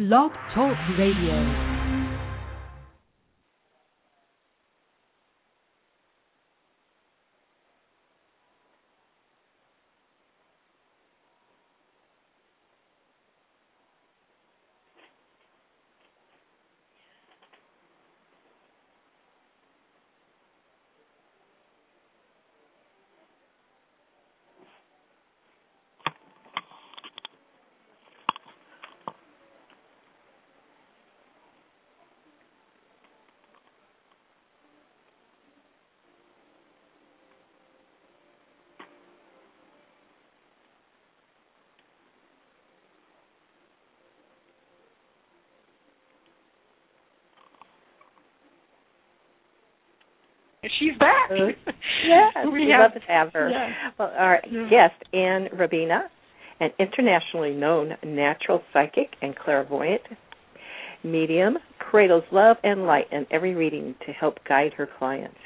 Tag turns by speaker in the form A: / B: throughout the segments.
A: Blog Talk Radio.
B: She's back. Uh-huh.
C: yes, we, we
B: have,
C: love to have her.
B: Yeah.
C: Well, our guest, Ann Robina, an internationally known natural psychic and clairvoyant medium, cradles love and light in every reading to help guide her clients.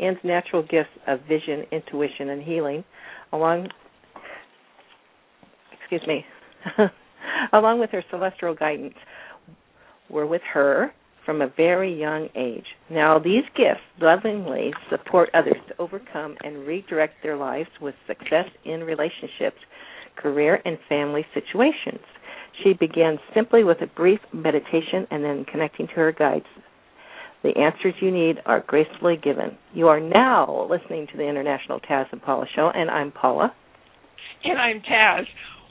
C: Ann's natural gifts of vision, intuition, and healing, along excuse me, along with her celestial guidance, were with her from a very young age. Now, these gifts lovingly support others to overcome and redirect their lives with success in relationships, career, and family situations. She begins simply with a brief meditation and then connecting to her guides. The answers you need are gracefully given. You are now listening to the International Taz and Paula Show, and I'm Paula.
B: And I'm Taz.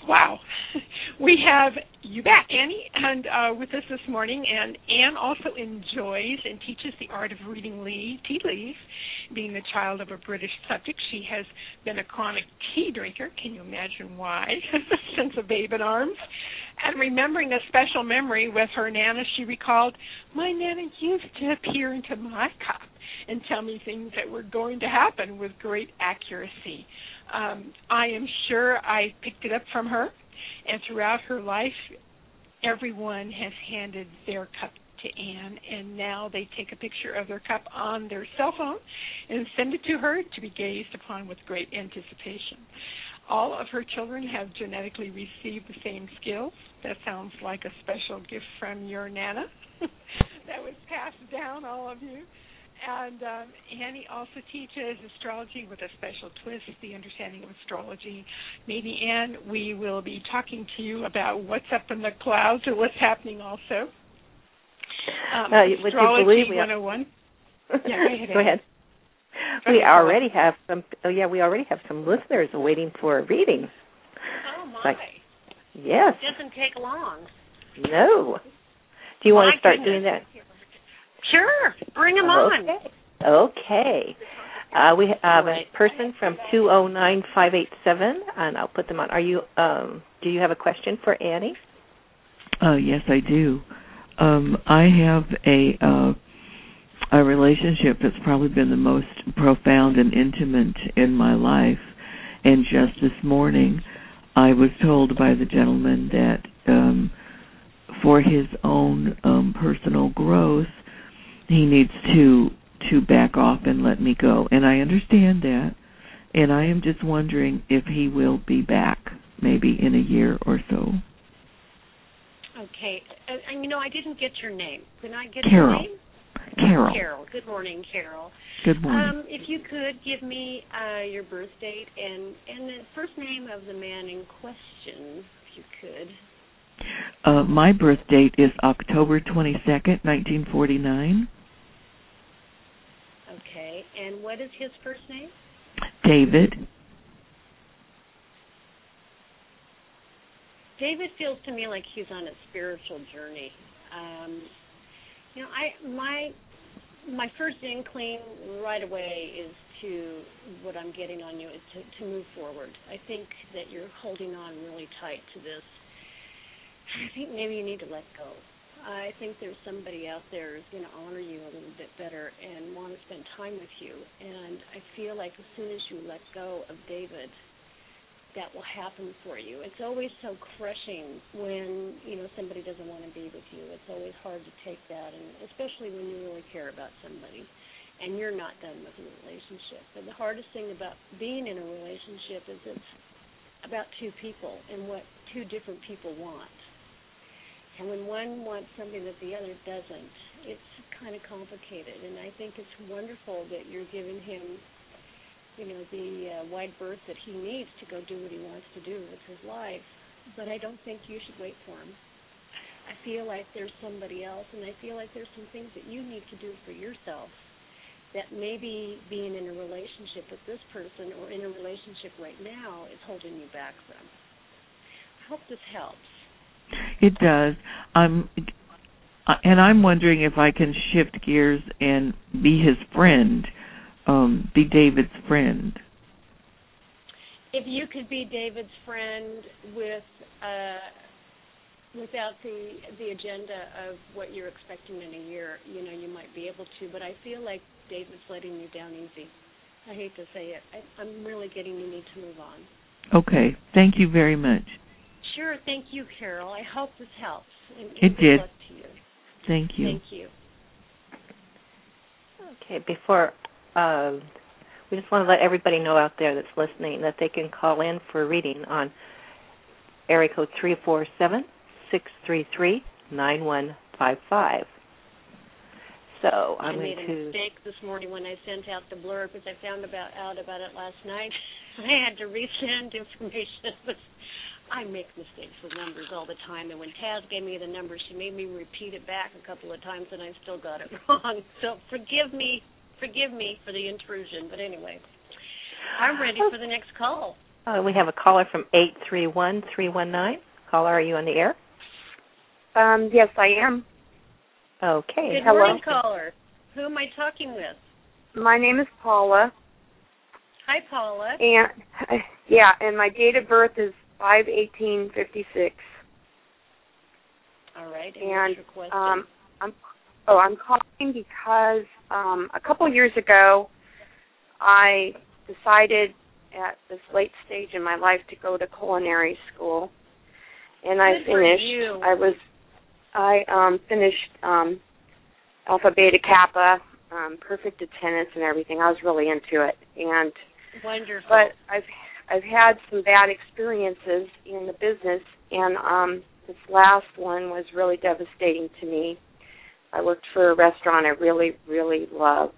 B: Wow. We have you back, Annie, and uh, with us this morning. And Ann also enjoys and teaches the art of reading tea leaves. Being the child of a British subject, she has been a chronic tea drinker. Can you imagine why? Since a babe in arms. And remembering a special memory with her Nana, she recalled, My Nana used to appear into my cup and tell me things that were going to happen with great accuracy. Um, I am sure I picked it up from her, and throughout her life, everyone has handed their cup to Ann, and now they take a picture of their cup on their cell phone and send it to her to be gazed upon with great anticipation. All of her children have genetically received the same skills. That sounds like a special gift from your Nana that was passed down, all of you. And um, Annie also teaches astrology with a special twist, the understanding of astrology. Maybe, Ann, we will be talking to you about what's up in the clouds or what's happening also. Um,
C: uh,
B: astrology
C: we
B: 101. yeah, go ahead.
C: go ahead. We already have some. Oh yeah, we already have some listeners waiting for a reading.
D: Oh my!
C: Like, yes.
D: It doesn't take long.
C: No. Do you
D: my
C: want to start
D: goodness.
C: doing that?
D: Sure, bring them on.
C: Okay. Okay. Uh, we have a person from two zero nine five eight seven, and I'll put them on. Are you? Um, do you have a question for Annie?
E: Uh, yes, I do. Um, I have a uh, a relationship that's probably been the most profound and intimate in my life. And just this morning, I was told by the gentleman that um, for his own um, personal growth, he needs to to back off and let me go. And I understand that. And I am just wondering if he will be back maybe in a year or so.
D: Okay. Uh, and you know, I didn't get your name. Can I get
E: Carol.
D: your name?
E: Carol.
D: Carol. Good morning, Carol.
E: Good morning.
D: Um, if you could give me uh, your birth date and and the first name of the man in question, if you could.
E: Uh, my birth date is October 22nd, 1949.
D: Okay. And what is his first name?
E: David.
D: David feels to me like he's on a spiritual journey. Um, you know, I my my first inkling right away is to what I'm getting on you is to, to move forward. I think that you're holding on really tight to this. I think maybe you need to let go. I think there's somebody out there who's going to honor you a little bit better and want to spend time with you. And I feel like as soon as you let go of David, that will happen for you. It's always so crushing when you know somebody doesn't want to be with you. It's always hard to take that, and especially when you really care about somebody and you're not done with a relationship. But the hardest thing about being in a relationship is it's about two people and what two different people want. And when one wants something that the other doesn't, it's kind of complicated. And I think it's wonderful that you're giving him, you know, the uh, wide berth that he needs to go do what he wants to do with his life. But I don't think you should wait for him. I feel like there's somebody else, and I feel like there's some things that you need to do for yourself that maybe being in a relationship with this person or in a relationship right now is holding you back from. I hope this helps.
E: It does. I'm and I'm wondering if I can shift gears and be his friend, um, be David's friend.
D: If you could be David's friend with uh without the the agenda of what you're expecting in a year, you know, you might be able to. But I feel like David's letting you down easy. I hate to say it. I, I'm really getting you need to move on.
E: Okay. Thank you very much.
D: Sure. Thank you, Carol. I hope this helps. And, and
E: it did.
D: You.
E: Thank you.
D: Thank you.
C: Okay. Before. Uh, we just want to let everybody know out there that's listening that they can call in for a reading on area code three four seven six three three nine one five five. So I'm
D: I made
C: going
D: a
C: to.
D: mistake this morning when I sent out the blurb because I found about out about it last night. I had to resend information. I make mistakes with numbers all the time, and when Taz gave me the number, she made me repeat it back a couple of times, and I still got it wrong. So forgive me, forgive me for the intrusion. But anyway, I'm ready for the next call.
C: Uh, we have a caller from eight three one three one nine. Caller, are you on the air?
F: Um, yes, I am.
C: Okay.
D: Good
F: Hello.
D: morning, caller. Who am I talking with?
F: My name is Paula,
D: Hi, Paula.
F: and yeah, and my date of birth is five eighteen fifty six.
D: All right. And,
F: And um, I'm oh, I'm calling because um, a couple years ago, I decided at this late stage in my life to go to culinary school, and I
D: Good for
F: finished. I was I um, finished um, Alpha Beta Kappa, um, perfect attendance and everything. I was really into it, and
D: Wonderful.
F: but I've I've had some bad experiences in the business, and um, this last one was really devastating to me. I worked for a restaurant I really really loved,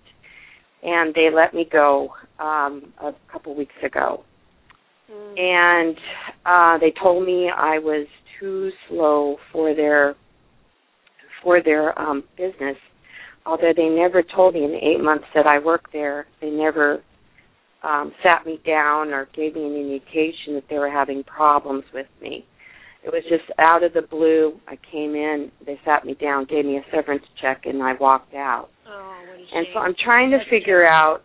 F: and they let me go um, a couple weeks ago,
D: Mm.
F: and uh, they told me I was too slow for their for their um, business. Although they never told me in the eight months that I worked there, they never um, sat me down or gave me any indication that they were having problems with me. It was just out of the blue. I came in, they sat me down, gave me a severance check, and I walked out.
D: oh, what a shame.
F: And so I'm trying to figure out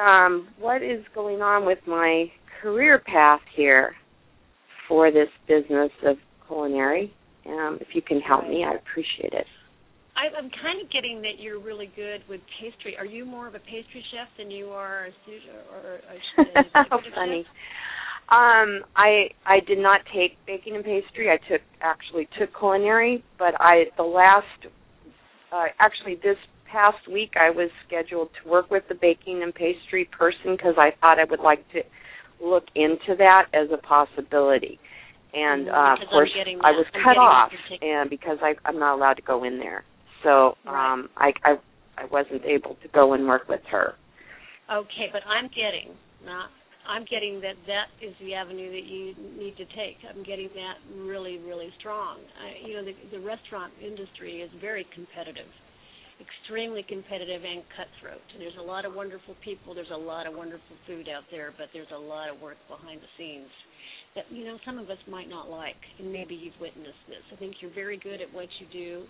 F: um, what is going on with my career path here for this business of culinary. Um, if you can help me, I'd appreciate it.
D: I, I'm kind of getting that you're really good with pastry. Are you more of a pastry chef than you are a sous or a, a,
F: How funny. Um, I I did not take baking and pastry. I took actually took culinary, but I the last uh, actually this past week I was scheduled to work with the baking and pastry person because I thought I would like to look into that as a possibility. And
D: Mhm,
F: uh, of course, I was
D: I'm
F: cut off, and because I I'm not allowed to go in there, so um, I I I wasn't able to go and work with her.
D: Okay, but I'm getting not. I'm getting that that is the avenue that you need to take. I'm getting that really, really strong. I, you know, the, the restaurant industry is very competitive, extremely competitive and cutthroat. There's a lot of wonderful people. There's a lot of wonderful food out there, but there's a lot of work behind the scenes that you know some of us might not like. And maybe you've witnessed this. I think you're very good at what you do.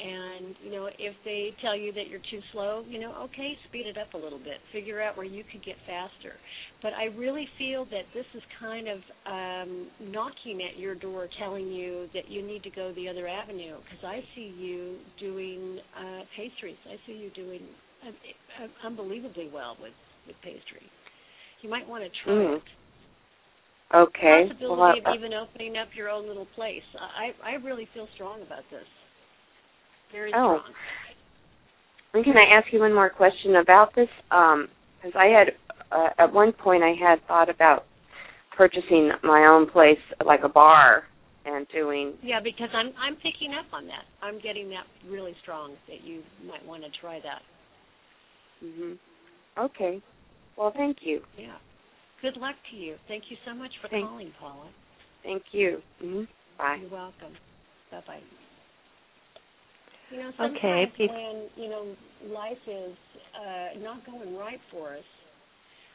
D: And you know, if they tell you that you're too slow, you know, okay, speed it up a little bit. Figure out where you could get faster. But I really feel that this is kind of um, knocking at your door, telling you that you need to go the other avenue. Because I see you doing uh, pastries. I see you doing uh, uh, unbelievably well with with pastry. You might want to try
F: Mm.
D: it.
F: Okay.
D: Possibility
F: Well,
D: of even opening up your own little place. I I really feel strong about this. Very
F: Oh.
D: strong.
F: And Can I ask you one more question about this? Because I had, uh, at one point, I had thought about purchasing my own place, like a bar, and doing.
D: Yeah, because I'm I'm picking up on that. I'm getting that really strong that you might want to try that.
F: Mhm. Okay. Well, thank you.
D: Yeah. Good luck to you. Thank you so much for
F: Thank-
D: calling, Paula.
F: Thank you. Mhm. Bye.
D: You're welcome. Bye bye. You know, sometimes
C: peop-
D: when you know life is uh, not going right for us,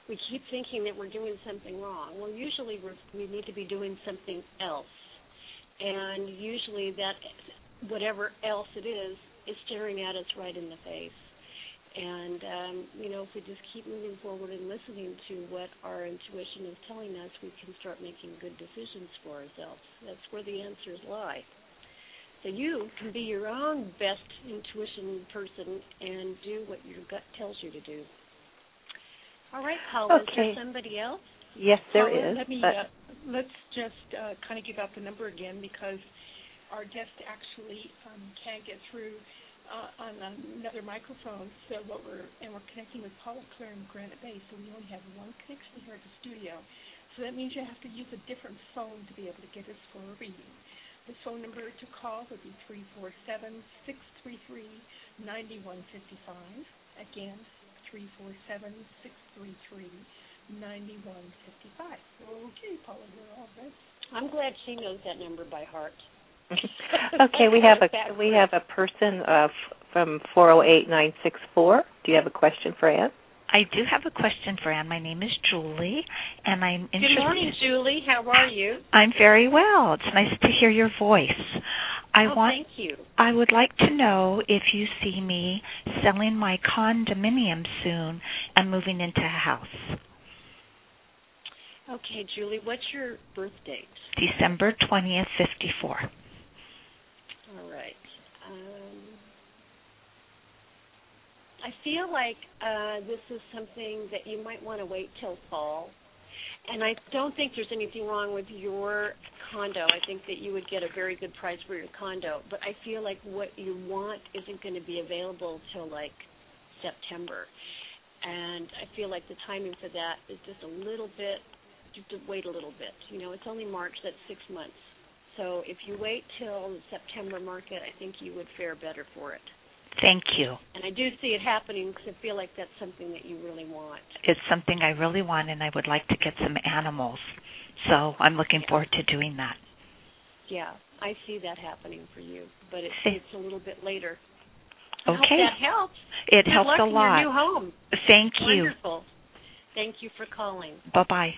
D: we keep thinking that we're doing something wrong. Well, usually we're, we need to be doing something else, and usually that whatever else it is is staring at us right in the face. And um, you know, if we just keep moving forward and listening to what our intuition is telling us, we can start making good decisions for ourselves. That's where the answers lie. So you can be your own best intuition person and do what your gut tells you to do. All right, Paula, is
C: Okay.
D: there somebody else?
C: Yes, there
B: Paula,
C: is.
B: Let me,
C: but
B: uh, let's just uh, kind of give out the number again because our guest actually um, can't get through uh, on another microphone. So what we're and we're connecting with Paula Claire in Granite Bay, so we only have one connection here at the studio. So that means you have to use a different phone to be able to get us for a reading. The phone number to call would be three four seven six three three ninety one fifty five. Again, three four seven six three three ninety one fifty five. Okay, Paula, we're all ready.
D: I'm glad she knows that number by heart.
C: okay, we have a we have a person uh, f- from four zero eight nine six four. Do you have a question for Ann?
G: I do have a question for Ann. My name is Julie, and I'm interested.
D: Good morning, Julie. How are you?
G: I'm very well. It's nice to hear your voice. I
D: oh,
G: want,
D: thank you.
G: I would like to know if you see me selling my condominium soon and moving into a house.
D: Okay, Julie, what's your birth date?
G: December
D: 20th, 54. I feel like uh, this is something that you might want to wait till fall. And I don't think there's anything wrong with your condo. I think that you would get a very good price for your condo. But I feel like what you want isn't going to be available till like September. And I feel like the timing for that is just a little bit, just to wait a little bit. You know, it's only March, that's six months. So if you wait till the September market, I think you would fare better for it.
G: Thank you.
D: And I do see it happening because I feel like that's something that you really want.
G: It's something I really want, and I would like to get some animals. So I'm looking forward to doing that.
D: Yeah, I see that happening for you, but it, it's a little bit later. I hope
G: Okay.
D: that helps.
G: It
D: Good
G: helps
D: luck
G: a
D: in
G: lot.
D: your new home.
G: Thank you.
D: Wonderful. Thank you for calling.
G: Bye bye.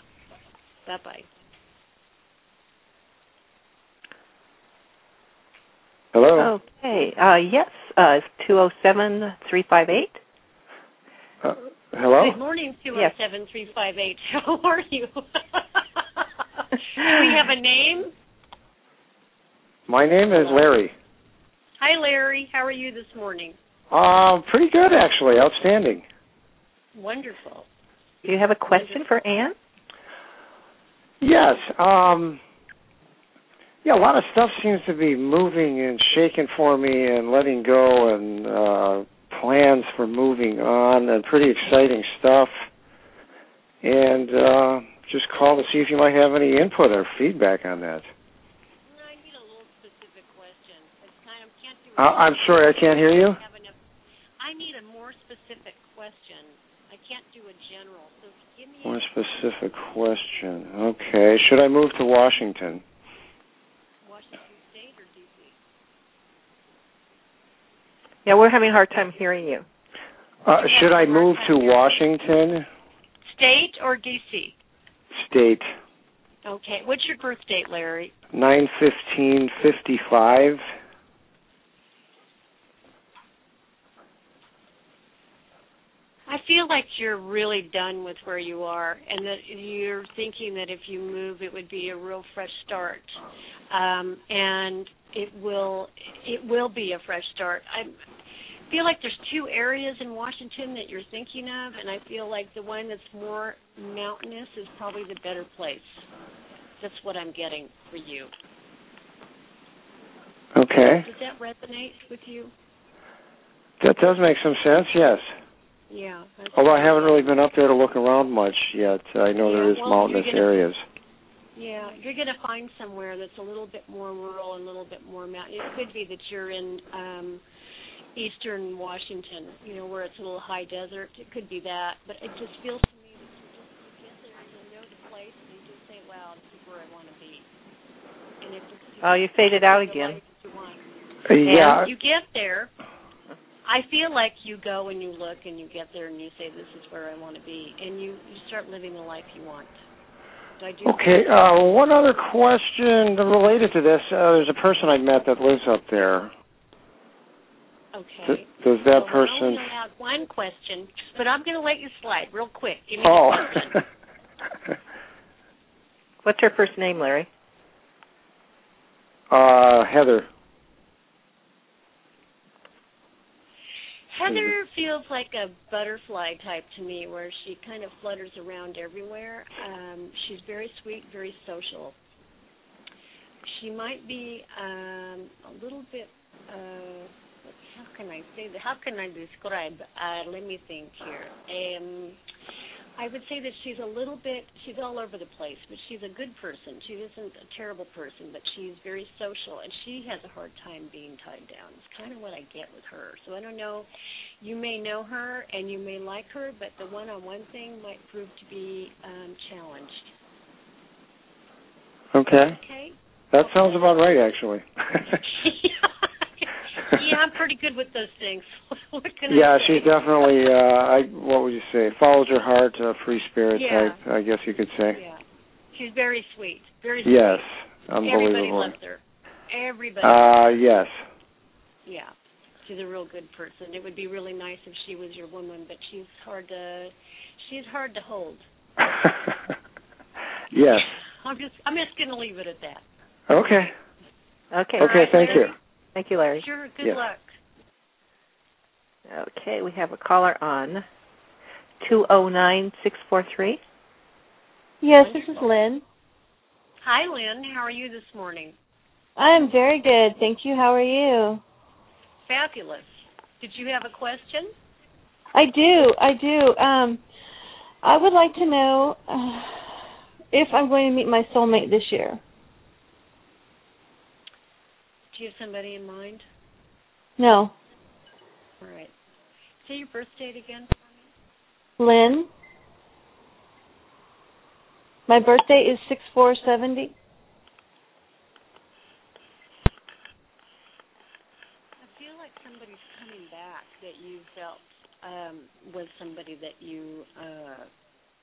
D: Bye bye.
H: Hello.
C: Okay. Uh, yes. Uh, it's two zero seven three five eight.
H: Uh, hello.
D: Good morning, two
C: Yes.
D: zero seven three five eight. How are you? Do we have a name?
H: My name is Larry.
D: Hi, Larry. How are you this morning?
H: Um, pretty good actually. Outstanding.
D: Wonderful.
C: Do you have a question for Ann?
H: Yes. Um, yeah, a lot of stuff seems to be moving and shaking for me and letting go and uh plans for moving on and pretty exciting stuff. And uh just call to see if you might have any input or feedback on that.
D: I need a little specific question. It's kind of can't do.
H: Uh, I'm sorry, I can't hear you.
D: I need a more specific question. I can't do a general. So give me
H: More
D: a
H: specific question. Okay. Should I move to? Washington
D: State or DC?
C: Yeah, we're having a hard time hearing you.
H: Uh, should I move to Washington
D: State or DC?
H: State?
D: Okay. What's your birth date, Larry?
H: Nine fifteen fifty five.
D: I feel like you're really done with where you are, and that you're thinking that if you move, it would be a real fresh start, um, and it will it will be a fresh start. I feel like there's two areas in Washington that you're thinking of, and I feel like the one that's more mountainous is probably the better place. That's what I'm getting for you.
H: Okay.
D: Does that resonate with you?
H: That does make some sense. Yes.
D: Yeah.
H: Although I haven't really been up there to look around much yet. I know there is
D: well,
H: mountainous
D: gonna-
H: areas.
D: Yeah, you're going to find somewhere that's a little bit more rural and a little bit more mountain. It could be that you're in um eastern Washington, you know, where it's a little high desert. It could be that, but it just feels to me that you just you get there and you know the place and you just say, "Wow, this is where I want to be." And if it's,
C: Oh, you faded out again.
D: You, want.
H: Uh, yeah.
D: you get there. I feel like you go and you look and you get there and you say, "This is where I want to be," and you you start living the life you want. Do I do
H: Okay. Uh, one other question related to this. Uh, there's a person I met that lives up there.
D: Okay.
H: Th- does that
D: well,
H: person?
D: We're only allowed one question, but I'm going to let you slide real quick. Give me
H: Oh.
C: What's her first name, Larry?
H: uh, Heather.
D: Heather feels like a butterfly type to me, where she kind of flutters around everywhere. Um, she's very sweet, very social. She might be um, a little bit. Uh, how can I say that? How can I describe? Uh, let me think here. Um, I would say that she's a little bit. She's all over the place, but she's a good person. She isn't a terrible person, but she's very social, and she has a hard time being tied down. It's kind of what I get with her. So I don't know. You may know her and you may like her, but the one-on-one thing might prove to be um, challenged.
H: Okay.
D: Okay.
H: That sounds about right, actually.
D: yeah, I'm pretty good with those things. what can
H: yeah,
D: I say?
H: she's definitely. Uh, I what would you say? Follows her heart, uh, free spirit
D: Yeah.
H: type. I guess you could say.
D: Yeah, she's very sweet. Very sweet.
H: Yes,
D: Everybody
H: unbelievable.
D: loves her. Everybody.
H: Uh, yes.
D: yeah, she's a real good person. It would be really nice if she was your woman, but she's hard to. She's hard to hold.
H: yes.
D: I'm just. I'm just going to leave it at that.
H: Okay.
C: Okay.
H: Okay. Thank you.
C: Thank you, Larry.
D: Sure. Good
H: Yes.
D: luck.
C: Okay, we have a caller on two oh nine six four three.
I: Yes, this is Lynn.
D: Hi, Lynn. How are you this morning?
I: I'm very good, thank you. How are you?
D: Fabulous. Did you have a question?
I: I do, I do. Um, I would like to know uh, if I'm going to meet my soulmate this year.
D: Do you have somebody in mind?
I: No,
D: All right. Say your birth date again.
I: Lynn. My birthday is six four seventy.
D: I feel like somebody's coming back that you felt um, was somebody that you uh,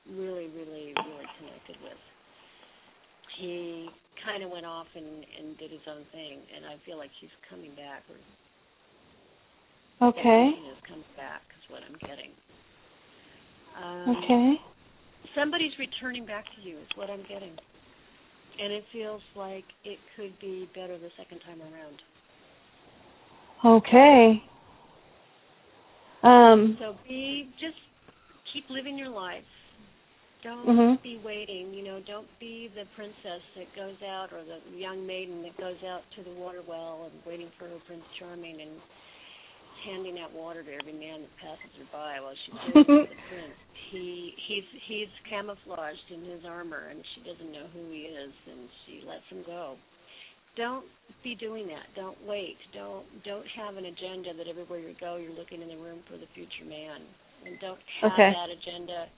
D: really, really, really connected with. He kind of went off and, and did his own thing, and I feel like he's coming back. Or
I: Okay.
D: He is coming back, is what I'm getting. Um,
I: Okay.
D: Somebody's returning back to you, is what I'm getting. And it feels like it could be better the second time around.
I: Okay. Um.
D: So be just keep living your life. Don't
I: Mhm.
D: be waiting. You know, don't be the princess that goes out or the young maiden that goes out to the water well and waiting for her prince charming and handing out water to every man that passes her by while she's waiting for the prince. He he's he's camouflaged in his armor and she doesn't know who he is and she lets him go. Don't be doing that. Don't wait. Don't don't have an agenda that everywhere you go you're looking in the room for the future man. And don't have
I: Okay.
D: that agenda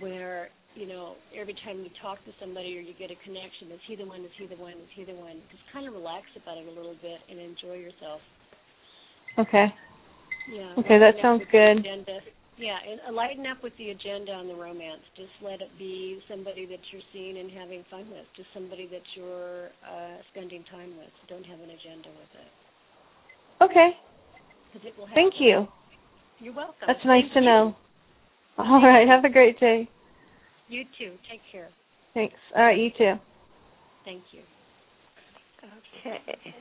D: where, you know, every time you talk to somebody or you get a connection, is he the one, is he the one, is he the one? Just kind of relax about it a little bit and enjoy yourself.
I: Okay.
D: Yeah.
I: Okay, that sounds good.
D: Agenda. Yeah, and uh, lighten up with the agenda on the romance. Just let it be somebody that you're seeing and having fun with. Just somebody that you're uh, spending time with. Don't have an agenda with it.
I: Okay.
D: it will
I: Thank you.
D: You're welcome.
I: That's nice
D: Thank
I: to
D: you.
I: know. All right. Have a great day.
D: You too. Take care.
I: Thanks. All right. You too.
D: Thank you.
C: Okay.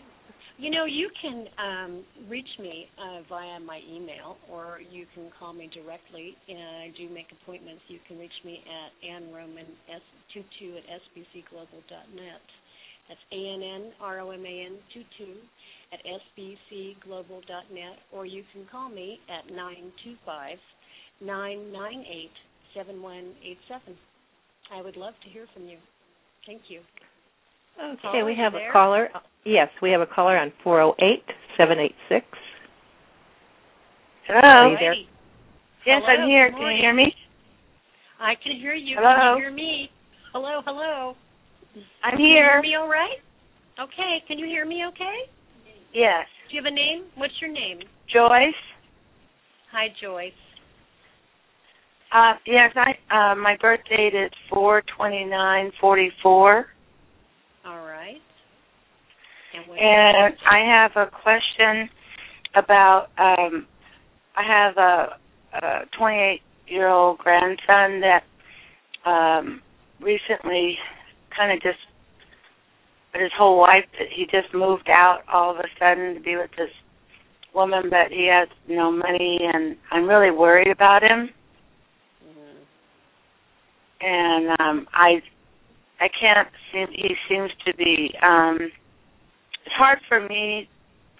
D: You know, you can um, reach me uh, via my email, or you can call me directly. And I do make appointments. You can reach me at Ann Roman S22 at sbcglobal.net. That's A N N R O M A N 22 at sbcglobal.net, or you can call me at nine two five nine nine eight seven one eight seven. I would love to hear from you. Thank you.
C: Okay,
D: Caller,
C: we have a caller. Yes, we have a caller on 408-786.
J: Hello.
C: Are you there?
J: Yes,
D: Hello,
J: I'm here. Can you hear me?
D: I can hear you.
J: Hello?
D: Can you hear me? Hello, hello.
J: I'm here.
D: Can you hear me all right? Okay. Can you hear me okay?
J: Yes.
D: Do you have a name? What's your name?
J: Joyce.
D: Hi, Joyce.
J: Uh, yes, I. Uh, my birth date is four twenty nine forty four,
D: All right. And,
J: and I have a question about. Um, I have a, a twenty eight year old grandson that um, recently kind of just. His whole life, he just moved out all of a sudden to be with this woman, but he has no money, and I'm really worried about him. And um I I can't seem he seems to be um it's hard for me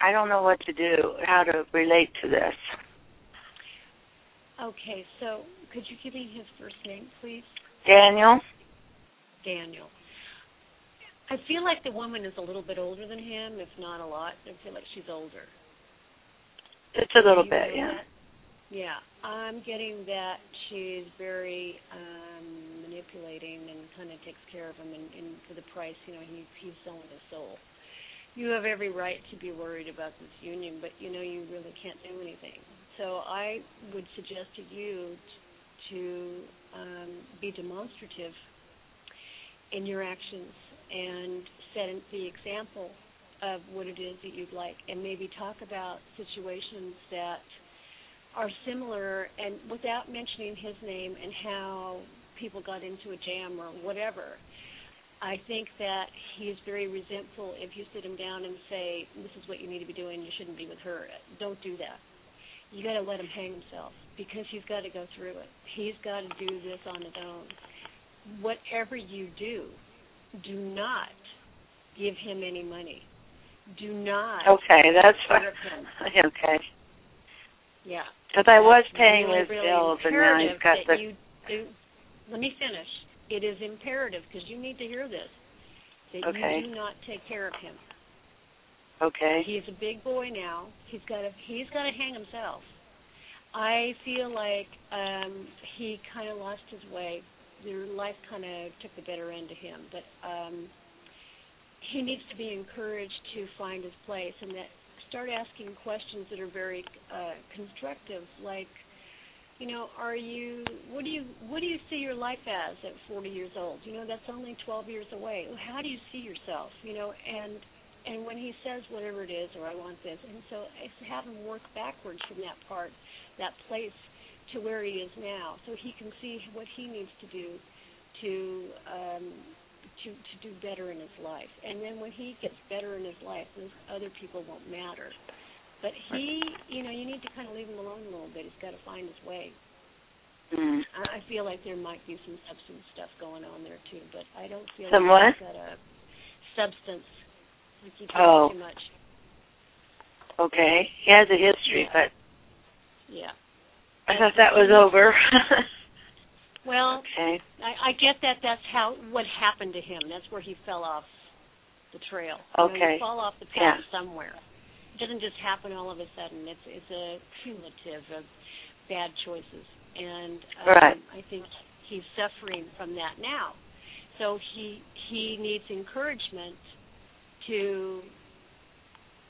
J: I don't know what to do, how to relate to this.
D: Okay, so could you give me his first name, please?
J: Daniel?
D: Daniel. I feel like the woman is a little bit older than him, if not a lot. I feel like she's older.
J: It's a little bit, yeah.
D: that? Yeah, I'm getting that she's very um manipulating and kind of takes care of him, and, and for the price, you know, he he's selling his soul. You have every right to be worried about this union, but you know you really can't do anything. So I would suggest to you t- to um, be demonstrative in your actions and set the example of what it is that you'd like, and maybe talk about situations that are similar and without mentioning his name and how people got into a jam or whatever. I think that he's very resentful if you sit him down and say, This is what you need to be doing, you shouldn't be with her. Don't do that. You gotta let him hang himself because he's gotta go through it. He's gotta do this on his own. Whatever you do, do not give him any money. Do not
J: Okay, that's fine. Okay.
D: Yeah.
J: Because I was paying
D: really,
J: his
D: really
J: bills and now he's got the
D: you do. Let me finish. It is imperative because you need to hear this that
J: Okay.
D: you do not take care of him.
J: Okay.
D: He's a big boy now. He's got to he's got to hang himself. I feel like um he kind of lost his way. Their life kind of took the better end of him, but um he needs to be encouraged to find his place and that start asking questions that are very uh constructive like you know are you what do you what do you see your life as at 40 years old? You know that's only 12 years away. How do you see yourself? You know and and when he says whatever it is or i want this and so it's have him work backwards from that part that place to where he is now so he can see what he needs to do to um to to do better in his life and then when he gets better in his life those other people won't matter but he you know you need to kind of leave him alone a little bit he's got to find his way
J: mm.
D: I I feel like there might be some substance stuff going on there too, but I don't feel
J: Some
D: like
J: what?
D: he's got a substance. Like he
J: Oh.
D: too much.
J: Okay. He has a history,
D: Yeah.
J: but
D: Yeah.
J: I thought that was over.
D: Well,
J: okay.
D: I, I get that. That's how what happened to him. That's where he fell off the trail. You know,
J: Okay.
D: you fall off the path somewhere. It doesn't just happen all of a sudden. It's it's a cumulative of bad choices, and um,
J: Right.
D: I think he's suffering from that now. So he he needs encouragement to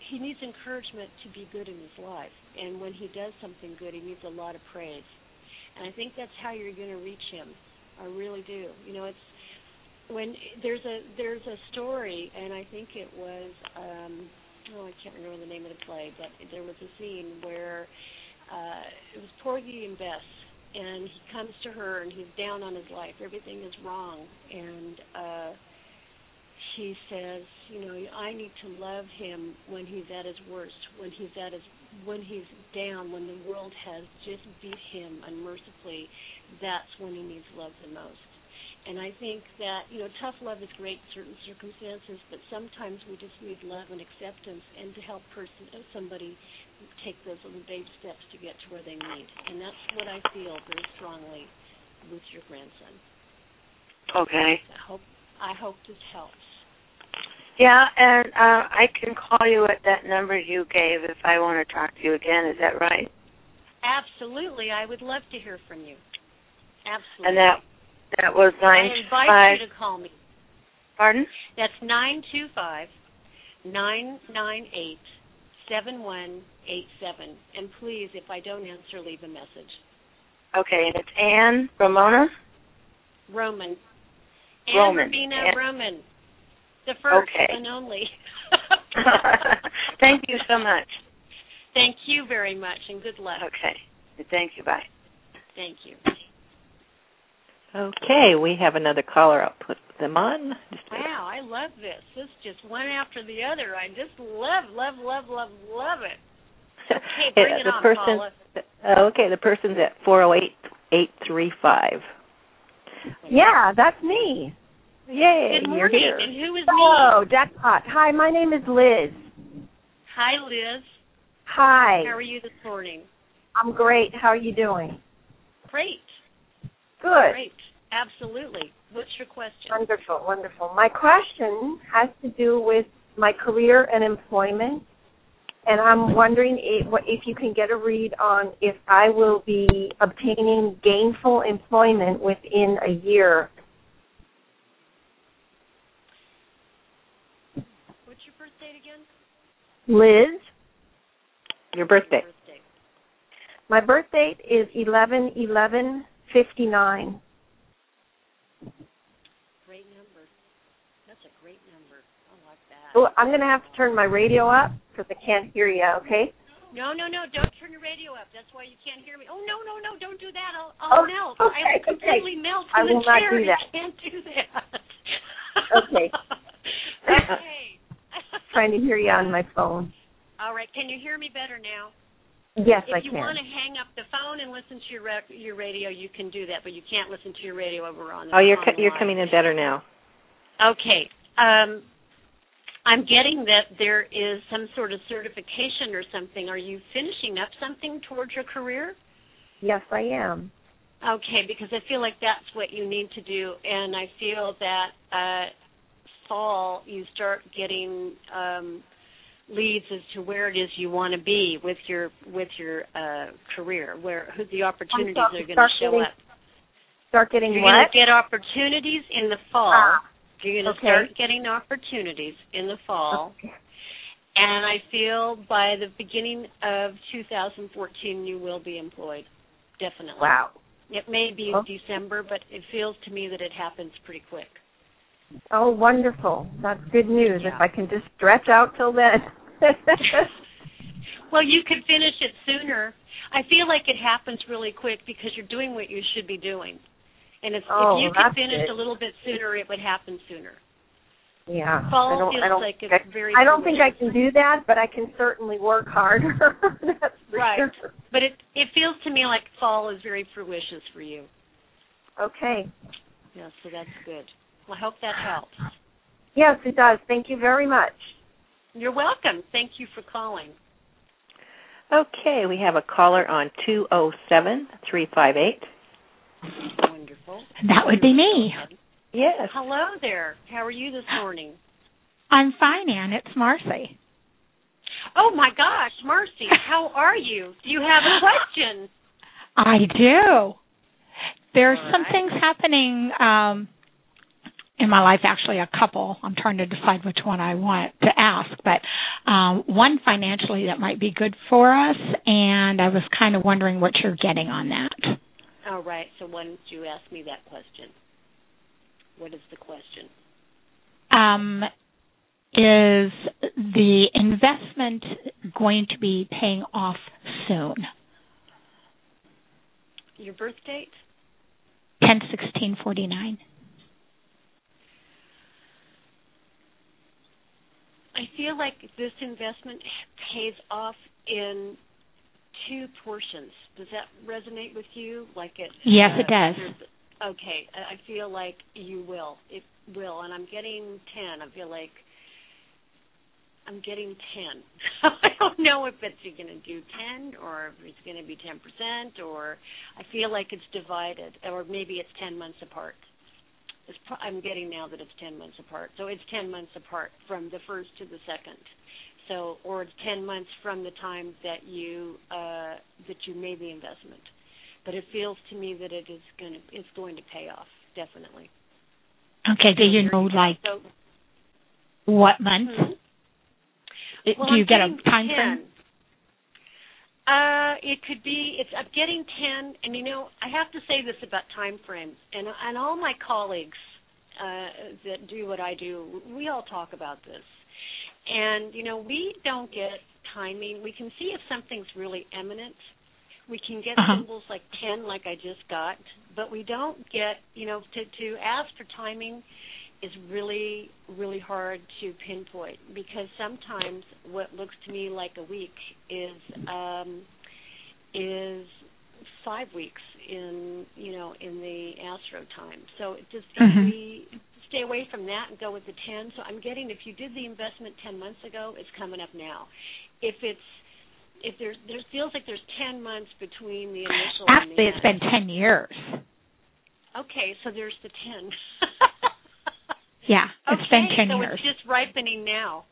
D: he needs encouragement to be good in his life. And when he does something good, he needs a lot of praise. And I think that's how you're going to reach him. I really do. You know, it's when there's a there's a story, and I think it was um oh I can't remember the name of the play, but there was a scene where uh it was Porgy and Bess, and he comes to her and he's down on his life. Everything is wrong, and uh she says, you know, I need to love him when he's at his worst, when he's at his when he's down, when the world has just beat him unmercifully, that's when he needs love the most. And I think that, you know, tough love is great in certain circumstances, but sometimes we just need love and acceptance and to help person somebody take those little baby steps to get to where they need. And that's what I feel very strongly with your grandson.
J: Okay.
D: I hope I hope this helps.
J: Yeah, and uh, I can call you at that number you gave if I want to talk to you again. Is that right?
D: Absolutely. I would love to hear from you. Absolutely.
J: And that that was nine
D: I invite
J: five.
D: you to call me.
J: Pardon?
D: That's nine two five nine nine eight seven one eight seven. And please, if I don't answer, leave a message.
J: Okay, and it's Ann Ramona.
D: Roman. Ann
J: Roman.
D: Robina
J: Ann-
D: Roman. The first
J: Okay.
D: and only.
J: Thank you so much.
D: Thank you very much and good luck.
J: Okay. Thank you. Bye.
D: Thank you.
C: Okay, we have another caller. I'll put them on. Just
D: Wow, I love this. This just one after the other. I just love, love, love, love, love it. Okay, bring
C: Yeah,
D: it
C: the
D: on,
C: person.
D: Paula.
C: okay, the person's at four zero eight eight three five.
K: Yeah, that's me.
C: Yay,
D: Good
C: you're
D: morning.
C: here.
D: And who is
K: Oh,
D: me?
K: jackpot. Hi, my name is Liz.
D: Hi, Liz.
K: Hi.
D: How are you this morning?
K: I'm great. How are you doing?
D: Great.
K: Good.
D: Great. Absolutely. What's your question?
K: Wonderful, wonderful. My question has to do with my career and employment, and I'm wondering if, if you can get a read on if I will be obtaining gainful employment within a year.
D: What's your birth date again?
K: Liz,
C: Your birthday.
D: Birthday.
K: my birth date is eleven eleven fifty nine.
D: Great number. That's a great number. I like that.
K: Oh, I'm going to have to turn my radio up because I can't hear you. Okay.
D: No, no, no! Don't turn your radio up. That's why you can't hear me. Oh no, no, no! Don't do that. I'll, I'll
K: Oh,
D: melt.
K: okay,
D: I will completely
K: okay.
D: melt
K: I
D: in the
K: will not
D: chair.
K: do
D: You
K: that.
D: can't do that.
K: Okay.
D: okay.
K: Trying to hear you on my phone.
D: All right. Can you hear me better now?
K: Yes,
D: if
K: I
D: you want to hang up the phone and listen to your rec- your radio, you can do that, but you can't listen to your radio over on the
C: Oh, you're co- you're coming in better now.
D: Okay. Um, I'm getting that there is some sort of certification or something. Are you finishing up something towards your career?
K: Yes, I am.
D: Okay, because I feel like that's what you need to do, and I feel that uh, fall you start getting um, leads as to where it is you want to be with your with your uh, career, where who the opportunities are going to show
K: getting-
D: up.
K: Start getting
D: You're going to get opportunities in the fall.
K: Ah,
D: You're going to
K: okay.
D: start getting opportunities in the fall.
K: Okay.
D: And I feel by the beginning of 2014 you will be employed. Definitely.
K: Wow.
D: It may be
K: Oh.
D: December, but it feels to me that it happens pretty quick.
K: Oh, wonderful. That's good news.
D: Yeah.
K: If I can just stretch out till then.
D: well, you could finish it sooner. I feel like it happens really quick because you're doing what you should be doing. And if,
K: Oh,
D: if you could finish
K: good.
D: a little bit sooner, it would happen sooner.
K: yeah.
D: Fall
K: I don't,
D: feels
K: I don't
D: like
K: think
D: it's
K: I,
D: very
K: I don't think I can do that, but I can certainly work harder. That's
D: Right.
K: sure.
D: But it it feels to me like fall is very fruitious for you.
K: Okay.
D: Yeah, so that's good. Well, I hope that helps.
K: Yes, it does. Thank you very much.
D: You're welcome. Thank you for calling.
C: Okay, we have a caller on two zero seven three five eight.
D: Wonderful.
L: That would be me.
C: Yes.
D: Hello there. How are you this morning?
L: I'm fine, Ann. It's Marcy.
D: Oh my gosh, Marcy, how are you? Do you have a question?
L: I do. There's
D: All
L: some things happening um in my life actually a couple. I'm trying to decide which one I want to ask, but um one financially that might be good for us and I was kind of wondering what you're getting on that.
D: All right, so why don't you ask me that question? What is the question?
L: Um is the investment going to be paying off soon?
D: Your birth date?
L: Ten sixteen forty nine.
D: I feel like this investment pays off in two portions. Does that resonate with you? Like it?
L: Yes,
D: uh,
L: it does.
D: Okay, I I feel like you will. It will, and I'm getting ten. I feel like I'm getting ten. I don't know if it's you're going to do ten or if it's going to be ten percent, or I feel like it's divided, or maybe it's ten months apart. It's pro- I'm getting now that it's 10 months apart. So it's 10 months apart from the first to the second. So, or it's 10 months from the time that you uh, that you made the investment. But it feels to me that it is going to it's going to pay off definitely.
L: Okay, do you know like
D: So,
L: what month?
D: Hmm. Well,
L: do you
D: I'm
L: get a time frame?
D: Uh, it could be. It's. I'm getting ten, and you know, I have to say this about time frames, and and all my colleagues uh, that do what I do, we all talk about this, and you know, we don't get timing. We can see if something's really imminent. We can get
L: Uh-huh.
D: symbols like ten, like I just got, but we don't get. You know, to to ask for timing is really really hard to pinpoint because sometimes what looks to me like a week is um is five weeks in you know in the astro time. So just if
L: Mhm.
D: we stay away from that and go with the 10 so i'm getting if you did the investment 10 months ago it's coming up now. If it's if there's there feels like there's 10 months between the initial and
L: Actually,
D: the
L: it's been 10 years.
D: okay so there's the 10
L: Yeah, it's been
D: Okay,
L: 10
D: so
L: years.
D: it's just ripening now.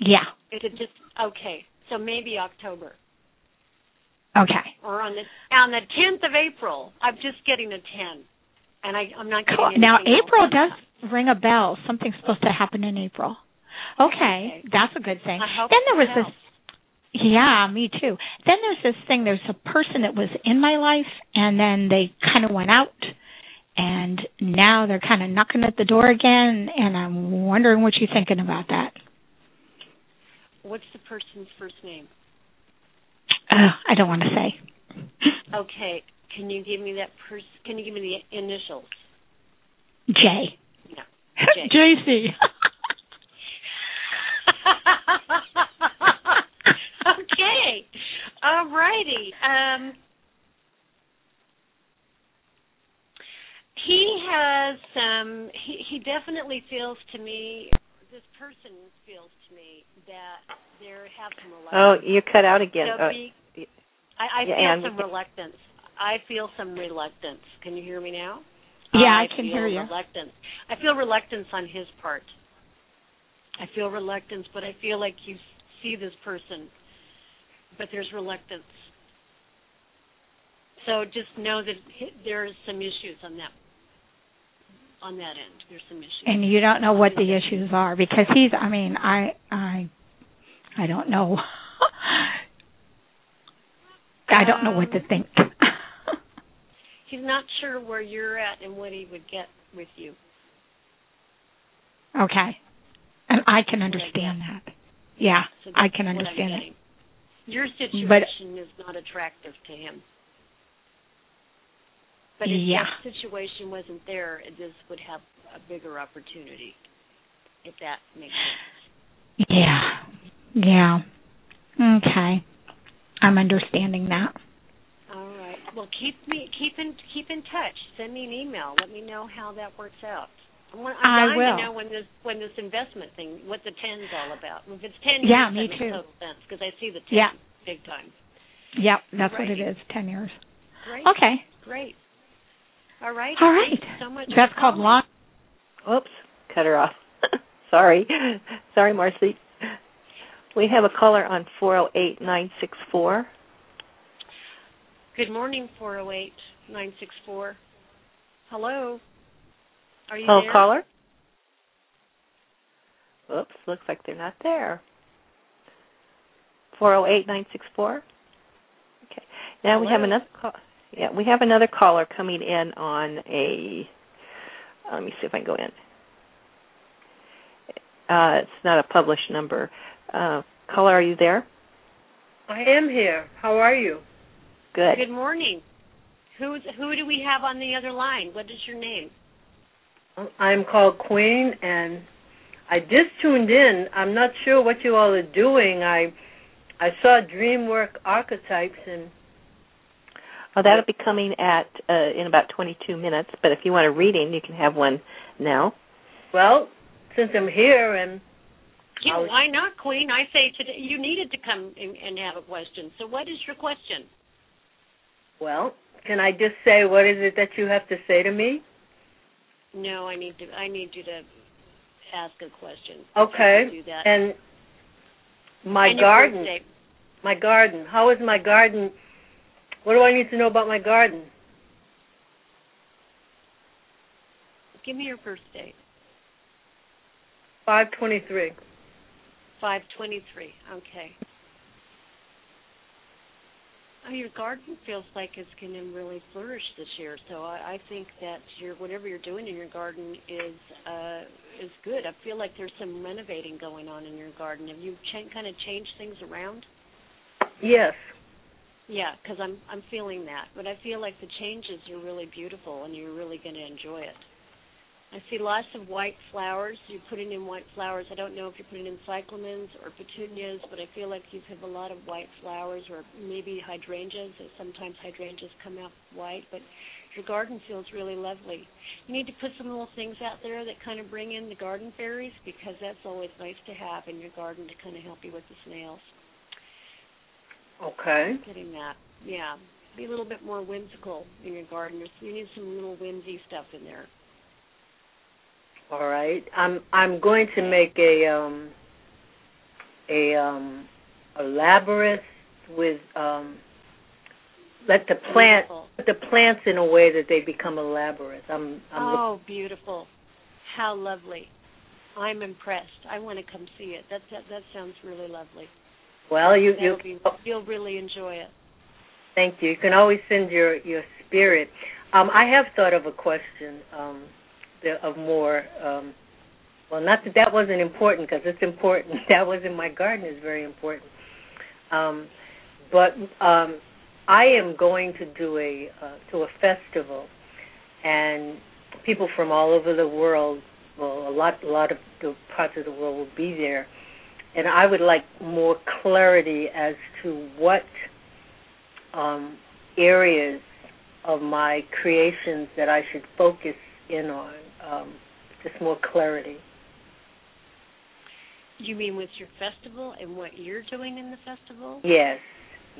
L: Yeah.
D: Is it just okay? So maybe October
L: Okay.
D: or on the on the tenth of April. I'm just getting a ten, and I I'm not getting
L: Cool. Now. April does ring a bell. Something's supposed to happen in April. Okay,
D: Okay.
L: that's a good thing.
D: I hope
L: Then there was
D: helps.
L: this Yeah, me too. Then there's this thing. There's a person that was in my life, and then they kind of went out, and now they're kind of knocking at the door again. And I'm wondering what you're thinking about that.
D: What's the person's first name?
L: Uh, I don't want to say.
D: Okay, can you give me that person? Can you give me the initials?
L: J.
D: No. J.
L: JC.
D: okay. All righty. Um, he has um he he definitely feels to me this person feels to me that there have some reluctance.
C: Oh,
D: reluctance.
C: you cut out again.
D: So
C: Oh,
D: be- I, I
C: yeah,
D: feel
C: Ann, we
D: some reluctance. I feel some reluctance. Can you hear me now?
L: Yeah, I can
D: feel
L: hear you.
D: Reluctance. I feel reluctance on his part. I feel reluctance, but I feel like you see this person, but there's reluctance. So just know that hi- there's some issues on that on that end. There's some issues.
L: and you don't know what the issues are because he's. I mean, I I I don't know. I don't know what to
D: Um,
L: think.
D: He's not sure where you're at and what he would get with you.
L: okay, and I can understand that. Yeah,
D: So
L: I can understand it.
D: getting. Your
L: But-
D: situation is not attractive to him. But if
L: Yeah.
D: that situation wasn't there, this would have a bigger opportunity. If that makes sense.
L: Yeah, yeah. Okay, I'm understanding that.
D: All right. Well, keep me keep in keep in touch. Send me an email. Let me know how that works out. I want, I'm
L: I will.
D: to know when this when this investment thing, what the ten's all about. If it's ten
L: Yeah,
D: years,
L: me
D: that makes
L: too.
D: total sense because I see the ten
L: Yeah.
D: big time.
L: Yep, that's what it is. Ten years.
D: Great.
L: Okay.
D: Great. All right.
L: All right.
D: so much.
L: That's called long.
C: Oops, cut her off. Sorry. Sorry, Marcy. We have a caller on 408964.
D: Good morning, four zero eight nine six four. Hello. Are you
C: Oh,
D: there?
C: caller? Oops, looks like they're not there. 408964. Okay. Now we have another call. Yeah, we have another caller coming in on a let me see if I can go in. Uh, it's not a published number. Uh, caller, are you there?
M: I am here. How are you?
C: Good.
D: Good morning. Who's who do we have on the other line? What is your name?
M: I'm called Queen, and I just tuned in. I'm not sure what you all are doing. I I saw DreamWork archetypes, and
C: Oh, that'll be coming at uh, in about 22 minutes. But if you want a reading, you can have one now.
M: well, since I'm here, and
D: Yeah,
M: I was-
D: why not, Queen? I say today you needed to come and, and have a question. So, what is your question?
M: well, can I just say what is it that you have to say to me?
D: No, I need to. I need you to ask a question.
M: Okay.
D: Do that.
M: And my
D: And
M: garden. My garden. How is my garden? What do I need to know about my garden?
D: Give me your birth date.
M: Five twenty-three.
D: Five twenty-three. Okay. Oh, your garden feels like it's going to really flourish this year. So I, I think that your whatever you're doing in your garden is uh, is good. I feel like there's some renovating going on in your garden. Have you cha- kind of changed things around?
M: Yes.
D: Yeah, because I'm I'm feeling that. But I feel like the changes are really beautiful, and you're really going to enjoy it. I see lots of white flowers. You're putting in white flowers. I don't know if you're putting in cyclamens or petunias, but I feel like you have a lot of white flowers, or maybe hydrangeas. Sometimes hydrangeas come out white, but your garden feels really lovely. You need to put some little things out there that kind of bring in the garden fairies because that's always nice to have in your garden to kind of help you with the snails.
M: Okay.
D: Getting that, yeah. Be a little bit more whimsical in your garden. You need some little whimsy stuff in there.
M: All right. I'm I'm going to make a um a um a labyrinth with um let the plant
D: Beautiful.
M: let the plants in a way that they become a labyrinth. I'm I'm
D: Oh, beautiful! How lovely! I'm impressed. I want to come see it. That that that sounds really lovely.
M: Well you you
D: be, you'll really enjoy it.
M: thank you. You can always send your your spirit. Um I have thought of a question um the, of more um well not that that wasn't important because it's important. That was in my garden is very important. Um but um I am going to do a uh, to a festival, and people from all over the world, well, a lot a lot of the parts of the world will be there, and I would like more clarity as to what um, areas of my creations that I should focus in on. Um, just more clarity.
D: You mean with your festival and what you're doing in the festival?
M: Yes,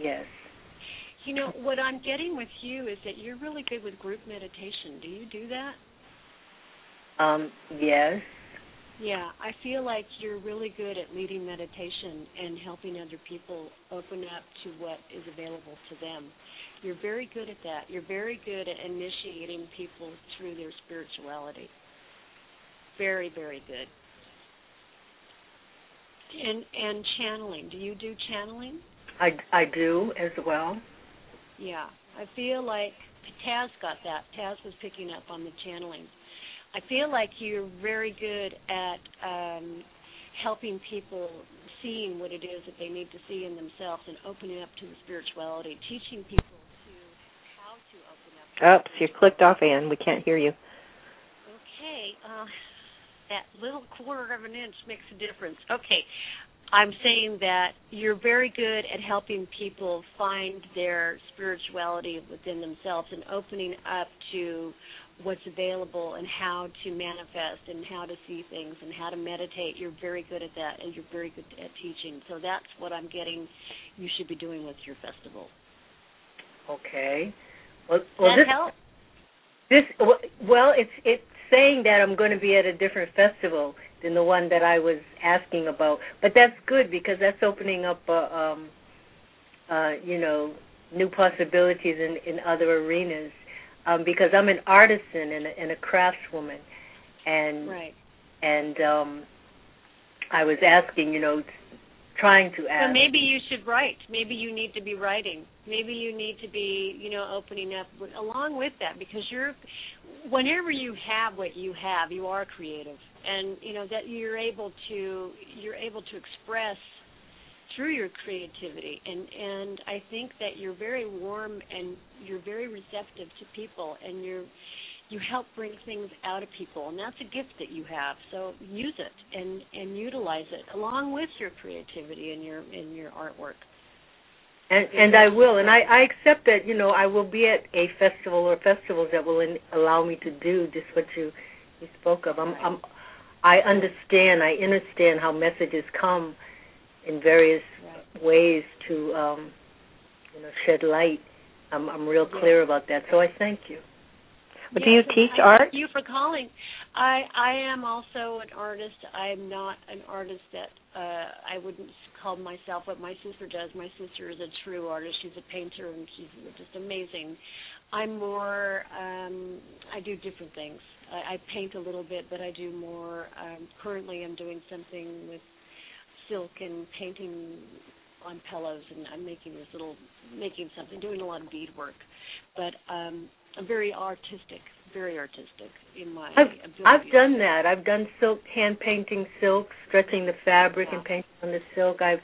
M: yes.
D: You know what I'm getting with you is that you're really good with group meditation. Do you do that?
M: Um, yes.
D: Yeah, I feel like you're really good at leading meditation and helping other people open up to what is available to them. You're very good at that. You're very good at initiating people through their spirituality. Very, very good. And and channeling. Do you do channeling?
M: I, I do as well.
D: Yeah. I feel like Taz got that. Taz was picking up on the channeling. I feel like you're very good at um helping people seeing what it is that they need to see in themselves and opening up to the spirituality, teaching people to how to open up.
C: Oops, you're clicked off, Ann. We can't hear you.
D: Okay, uh, that little quarter of an inch makes a difference. Okay, I'm saying that you're very good at helping people find their spirituality within themselves and opening up to what's available and how to manifest and how to see things and how to meditate. You're very good at that and you're very good at teaching. So that's what I'm getting you should be doing with your festival.
M: Okay. Well, well
D: that
M: this
D: help?
M: this well, it's it's saying that I'm going to be at a different festival than the one that I was asking about, but that's good because that's opening up, uh, um, uh, you know, new possibilities in in other arenas. Um, because I'm an artisan and a, and a craftswoman, and
D: Right.
M: and um, I was asking, you know, trying to ask.
D: So maybe you should write. Maybe you need to be writing. Maybe you need to be, you know, opening up with, along with that because you're whenever you have what you have, you are creative. And you know that you're able to you're able to express through your creativity and and I think that you're very warm and you're very receptive to people and you're you help bring things out of people and that's a gift that you have so use it and and utilize it along with your creativity and your in your artwork
M: And and I will, and I I accept that you know I will be at a festival or festivals that will in, allow me to do just what you you spoke of. I'm I'm I understand, I understand how messages come in various ways to um you know shed light. I'm I'm real clear about that. So I thank you.
C: But
D: yes,
C: do you teach
D: I
C: art?
D: Thank you for calling. I I am also an artist. I'm not an artist that uh I wouldn't call myself what my sister does. My sister is a true artist. She's a painter and she's just amazing. I'm more um I do different things. I, I paint a little bit, but I do more um currently I'm doing something with silk and painting on pillows and I'm making this little making something, doing a lot of beadwork. But um I'm very artistic, very artistic in my
M: I've
D: ability.
M: I've done that. I've done silk hand painting silk, stretching the fabric and painting on the silk. I've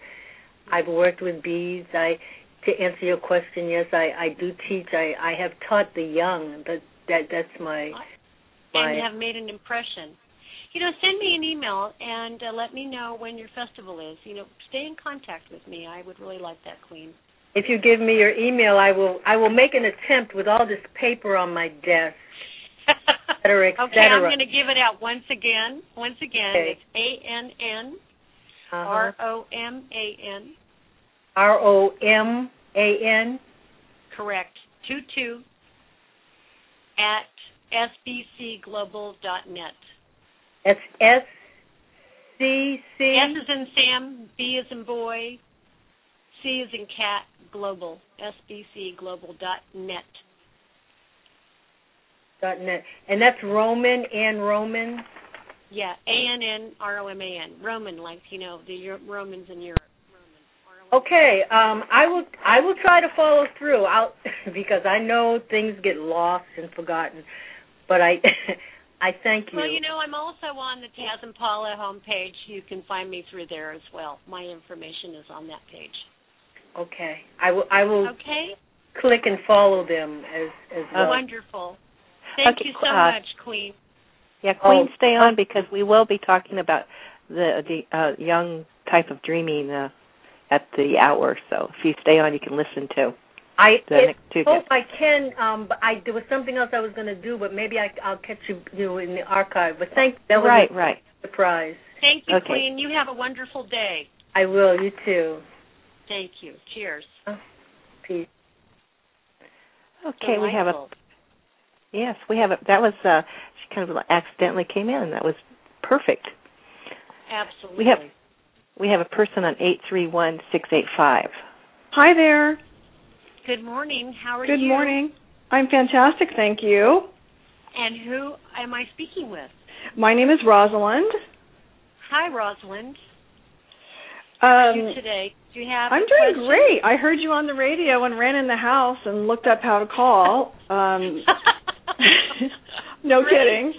M: I've worked with beads. I to answer your question, yes, I I do teach. I I have taught the young. That that that's my my
D: and have made an impression. You know, send me an email and uh, let me know when your festival is. You know, stay in contact with me. I would really like that, Queen.
M: If you give me your email, I will I will make an attempt with all this paper on my desk, et cetera, et
D: Okay, I'm going to give it out once again. Once again,
M: Okay.
D: it's A N N
M: Uh-huh.
D: R O M A N.
M: R O M A N.
D: Correct. Two two at sbcglobal.net.
M: It's S C C.
D: S is in Sam, B is in boy, C is in cat, global, sbcglobal.net.
M: dot net, Dot net. and that's Roman and Roman.
D: Yeah, A N N R O M A N. Roman, like you know the Euro- Romans in Europe.
M: Okay, um, I will I will try to follow through. I'll because I know things get lost and forgotten, but I I thank you.
D: Well, you know, I'm also on the Taz and Paula homepage. You can find me through there as well. My information is on that page.
M: Okay, I will I will
D: Okay.
M: click and follow them as as well.
D: Wonderful. Thank
C: Okay,
D: you so
C: uh,
D: much, Queen.
C: Yeah, Queen,
M: Oh,
C: stay on because we will be talking about the the uh, Jung type of dreaming uh, at the hour. So if you stay on, you can listen to
M: I it, hope. I can. Um, but I there was something else I was going to do, but maybe I, I'll catch you, you know, in the archive. But thank that was
C: Right,
M: a
C: right.
M: surprise.
D: Thank you,
C: Okay.
D: Queen. You have a wonderful day.
M: I will. You too.
D: Thank you. Cheers.
M: Peace.
C: Okay, we have a yes, we have a that was uh she kind of accidentally came in and that was perfect.
D: Absolutely.
C: We have we have a person on eight three one six eight five.
N: Hi there.
D: Good morning. How are
N: Good
D: you?
N: Good morning. I'm fantastic, thank you.
D: And who am I speaking with?
N: My name is Rosalind.
D: Hi, Rosalind. How are you
N: Um,
D: today? Do you have?
N: I'm doing
D: question?
N: great. I heard you on the radio and ran in the house and looked up how to call. Um, no
D: Great.
N: kidding.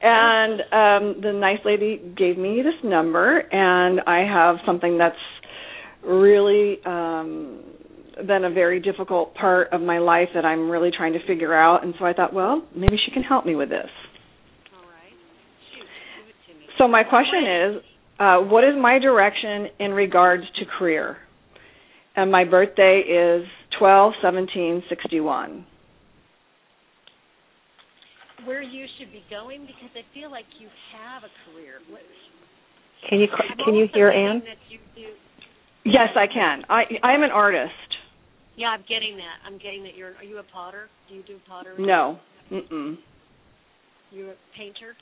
N: And um, the nice lady gave me this number, and I have something that's really um, been a very difficult part of my life that I'm really trying to figure out. And so I thought, well, maybe she can help me with this.
D: All right. Shoot, give it to me.
N: So my question is, uh, what is my direction in regards to career? And my birthday is twelve seventeen sixty one.
D: Where you should be going because I feel like you have a career.
C: Can you can you hear
D: getting Ann? You.
N: Yes, I can. I I'm an artist.
D: Yeah, I'm getting that. I'm getting that. You're. Are you a potter? Do you do pottery?
N: No. Mm-mm.
D: You're a painter.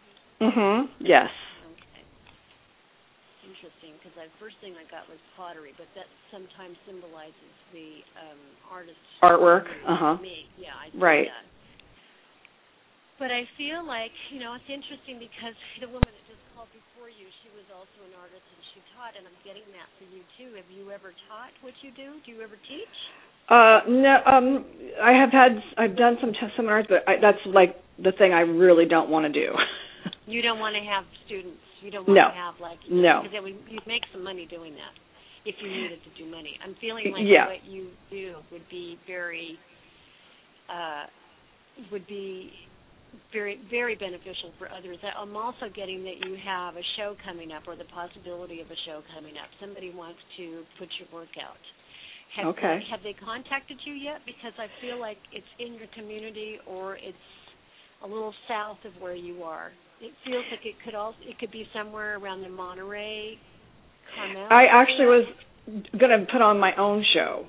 N: Mm-hmm. Yes.
D: Okay. Interesting, because the first thing I got was pottery, but that sometimes symbolizes the um artist
N: Artwork, uh-huh.
D: Me, yeah, I see
N: Right.
D: that. But I feel like you know it's interesting because the woman that just called before you, she was also an artist and she taught, and I'm getting that for you too. Have you ever taught what you do? Do you ever teach?
N: Uh no um I have had I've done some test seminars but I, that's like the thing I really don't want to do.
D: You don't want to have students. You don't want
N: No.
D: to have like
N: No.
D: because would you'd make some money doing that if you needed to do money. I'm feeling like
N: Yeah.
D: what you do would be very uh would be very very beneficial for others. I'm also getting that you have a show coming up or the possibility of a show coming up. Somebody wants to put your work out. Have
N: Okay.
D: they, have they contacted you yet? Because I feel like it's in your community or it's a little south of where you are. It feels like it could also it could be somewhere around the Monterey, Carmel.
N: I actually was going to put on my own show.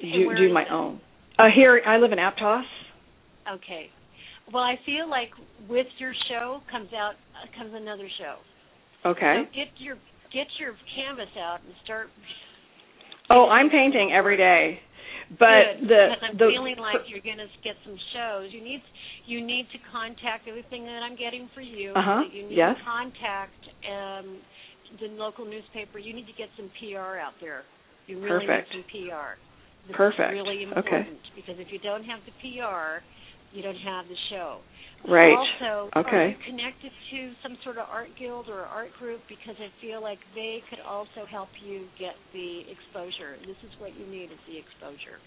N: Do do my own. Uh here I live in Aptos.
D: Okay. Well, I feel like with your show comes out uh, comes another show.
N: Okay.
D: So get your get your canvas out and start.
N: Oh, I'm painting every day. But
D: Good,
N: the
D: because I'm
N: the
D: feeling like you're going to get some shows. You need you need to contact everything that I'm getting for you.
N: Uh-huh,
D: You need
N: yes.
D: to contact um, the local newspaper. You need to get some PR out there. You really
N: Perfect.
D: need some PR. This
N: Perfect.
D: is really
N: Okay.
D: important because if you don't have the PR, you don't have the show.
N: Right.
D: Also, are
N: Okay.
D: you connected to some sort of art guild or art group? Because I feel like they could also help you get the exposure. This is what you need is the exposure.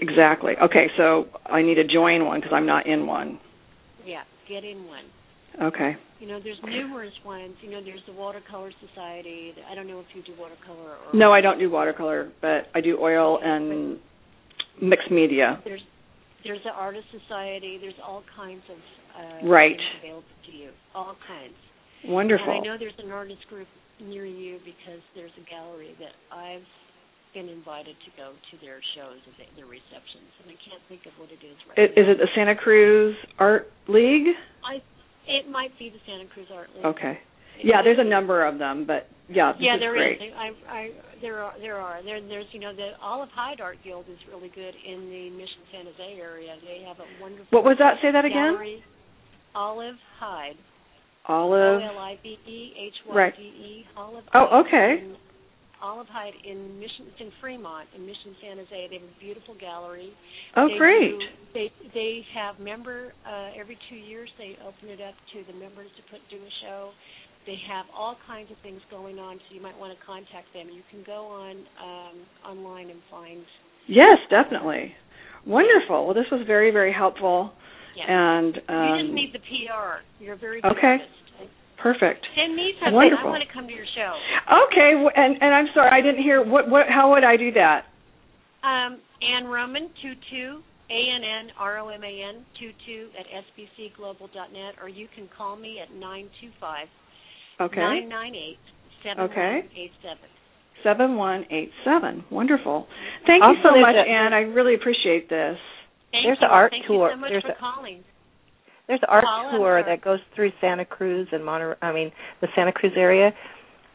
N: exactly. Okay, so I need to join one because I'm not in one.
D: Yeah, get in one.
N: Okay.
D: You know, there's numerous ones. You know, there's the Watercolor Society. I don't know if you do watercolor or
N: No, I don't do watercolor, but I do oil and mixed media.
D: There's there's the Artist Society. There's all kinds of uh,
N: Right.
D: available to you. All kinds.
N: Wonderful.
D: And I know there's an artist group near you because there's a gallery that I've been invited to go to their shows and their receptions, and I can't think of what it is right
N: Is,
D: now.
N: is it the Santa Cruz Art League?
D: I it might be the Santa Cruz Art League.
N: Okay. Yeah, there's a number of them, but yeah, this
D: yeah,
N: is
D: there
N: great.
D: is. I, I, there are. There are. There, there's. You know, the Olive Hyde Art Guild is really good in the Mission San Jose area. They have a wonderful.
N: What was that? Say that again?
D: gallery. Olive Hyde.
N: Olive.
D: O L I V E H Y. D E. Olive.
N: Oh, okay.
D: in- Olive Hyde in Mission. It's in Fremont in Mission San Jose. They have a beautiful gallery.
N: Oh,
D: They
N: great.
D: do- they they have member uh, every two years. They open it up to the members to put do a show. They have all kinds of things going on, so you might want to contact them. You can go on um, online and find.
N: Yes, definitely. Wonderful. Well, this was very, very helpful.
D: Yeah.
N: And um,
D: you just need the PR. You're very good
N: okay. perfect.
D: Send me something.
N: Wonderful.
D: I want to come to your show.
N: Okay, and and I'm sorry I didn't hear what what how would I do that?
D: Um, Ann Roman, two two A N N R O M A N two two at sbcglobal.net, or you can call me at nine two five
N: Okay.
D: nine nine eight seven
N: Okay.
D: eight seven.
N: Seven one eight seven. Wonderful. Thank you so much,
C: a-
N: Ann. I really appreciate this.
D: Thank
C: There's
D: you.
C: an art
D: Thank
C: tour.
D: You so much
C: There's
D: for
C: a-
D: calling.
C: There's an art
D: I'm
C: tour that goes through Santa Cruz and Monterey. I mean, the Santa Cruz area,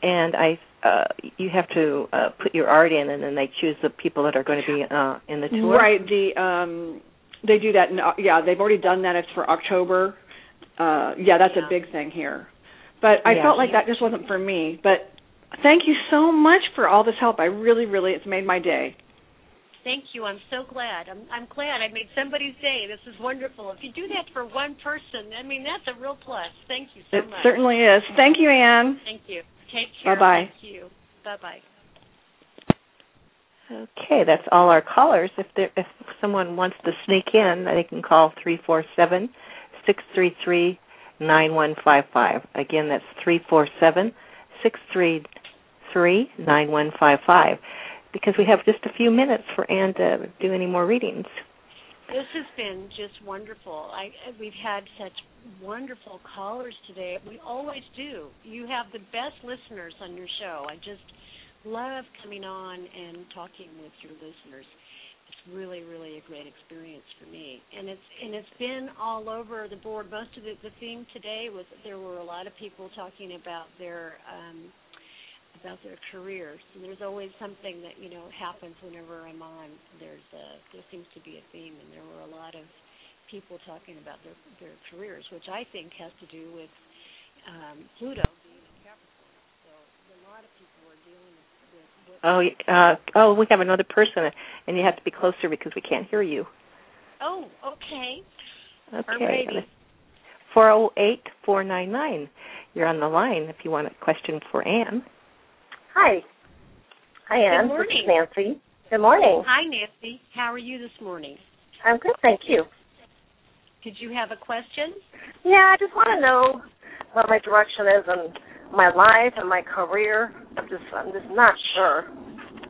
C: and I uh you have to uh put your art in, and then they choose the people that are going to be uh in the tour.
N: Right. The um they do that. In, yeah, they've already done that. It's for October. Uh yeah, that's
D: Yeah.
N: a big thing here. But I
C: Yeah.
N: felt like that just wasn't for me. But thank you so much for all this help. I really, really, it's made my day.
D: Thank you. I'm so glad. I'm I'm glad I made somebody's day. This is wonderful. If you do that for one person, I mean that's a real plus. Thank you so
N: It
D: much.
N: certainly is. Thank you, Ann.
D: Thank you. Take care.
N: Bye-bye.
D: Thank you. Bye bye.
C: Okay, that's all our callers. If there, if someone wants to sneak in, they can call three four seven six three three nine one five five. Again, that's three four seven six three three nine one five five. Because we have just a few minutes for Ann to do any more readings.
D: This has been just wonderful. I we've had such wonderful callers today. We always do. You have the best listeners on your show. I just love coming on and talking with your listeners. It's really, really a great experience for me. And it's and it's been all over the board. Most of the the theme today was there were a lot of people talking about their um about their careers. And there's always something that you know happens whenever I'm on. There's a there seems to be a theme, and there were a lot of people talking about their their careers, which I think has to do with um, Pluto being in Capricorn. So a lot of people are dealing with, with what.
C: Oh, uh, oh, we have another person, and you have to be closer because we can't hear you.
D: Oh, okay.
C: Okay. Four zero eight four nine nine. You're on the line if you want a question for Ann.
O: Hi. Hi, Ann.
D: Good
O: This is
D: morning.
O: Nancy. Good morning.
D: Hi, Nancy. How are you this morning?
O: I'm good, thank you.
D: Did you have a question?
O: Yeah, I just want to know what my direction is in my life and my career. I'm just, I'm just not sure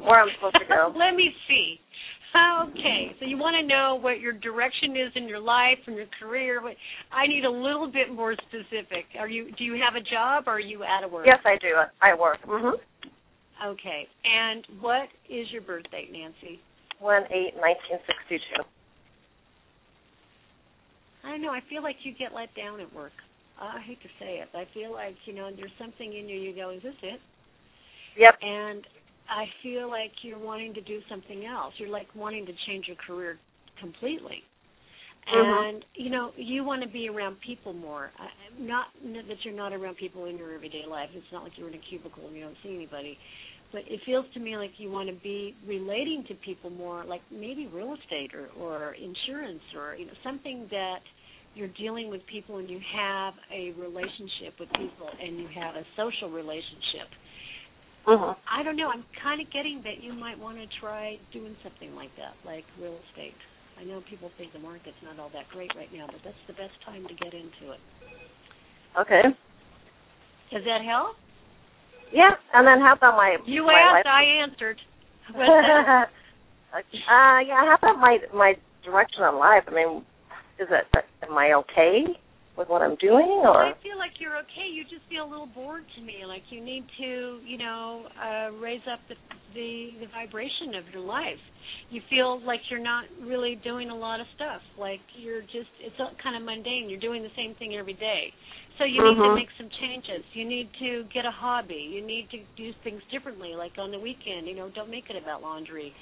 O: where I'm supposed to go.
D: Let me see. Okay, so you want to know what your direction is in your life and your career. I need a little bit more specific. Are you? Do you have a job? or Are you out of work?
O: Yes, I do. I work. Mhm.
D: Okay. And what is your birth date, Nancy?
O: One eight nineteen sixty two.
D: I don't know. I feel like you get let down at work. I hate to say it. I feel like you know there's something in you. You go, is this it?
O: Yep.
D: And I feel like you're wanting to do something else. You're like wanting to change your career completely.
O: Mhm.
D: And you know, you want to be around people more. Uh, not not that you're not around people in your everyday life. It's not like you're in a cubicle and you don't see anybody. But it feels to me like you want to be relating to people more, like maybe real estate or or insurance or you know something that you're dealing with people and you have a relationship with people and you have a social relationship.
O: Mhm.
D: I don't know. I'm kind of getting that you might want to try doing something like that, like real estate. I know people think the market's not all that great right now, but that's the best time to get into it.
O: Okay.
D: Does that help?
O: Yeah. And then how about my
D: You
O: my
D: asked,
O: life?
D: I answered.
O: Uh, yeah. How about my my direction in life? I mean, is it am I okay with what I'm doing, or
D: I feel like you're okay. You just feel a little bored to me. Like you need to, you know, uh raise up the the, the vibration of your life. You feel like you're not really doing a lot of stuff. Like you're just it's all kind of mundane. You're doing the same thing every day. So you need to
O: Mhm.
D: make some changes. You need to get a hobby. You need to do things differently. Like on the weekend, you know, don't make it about laundry.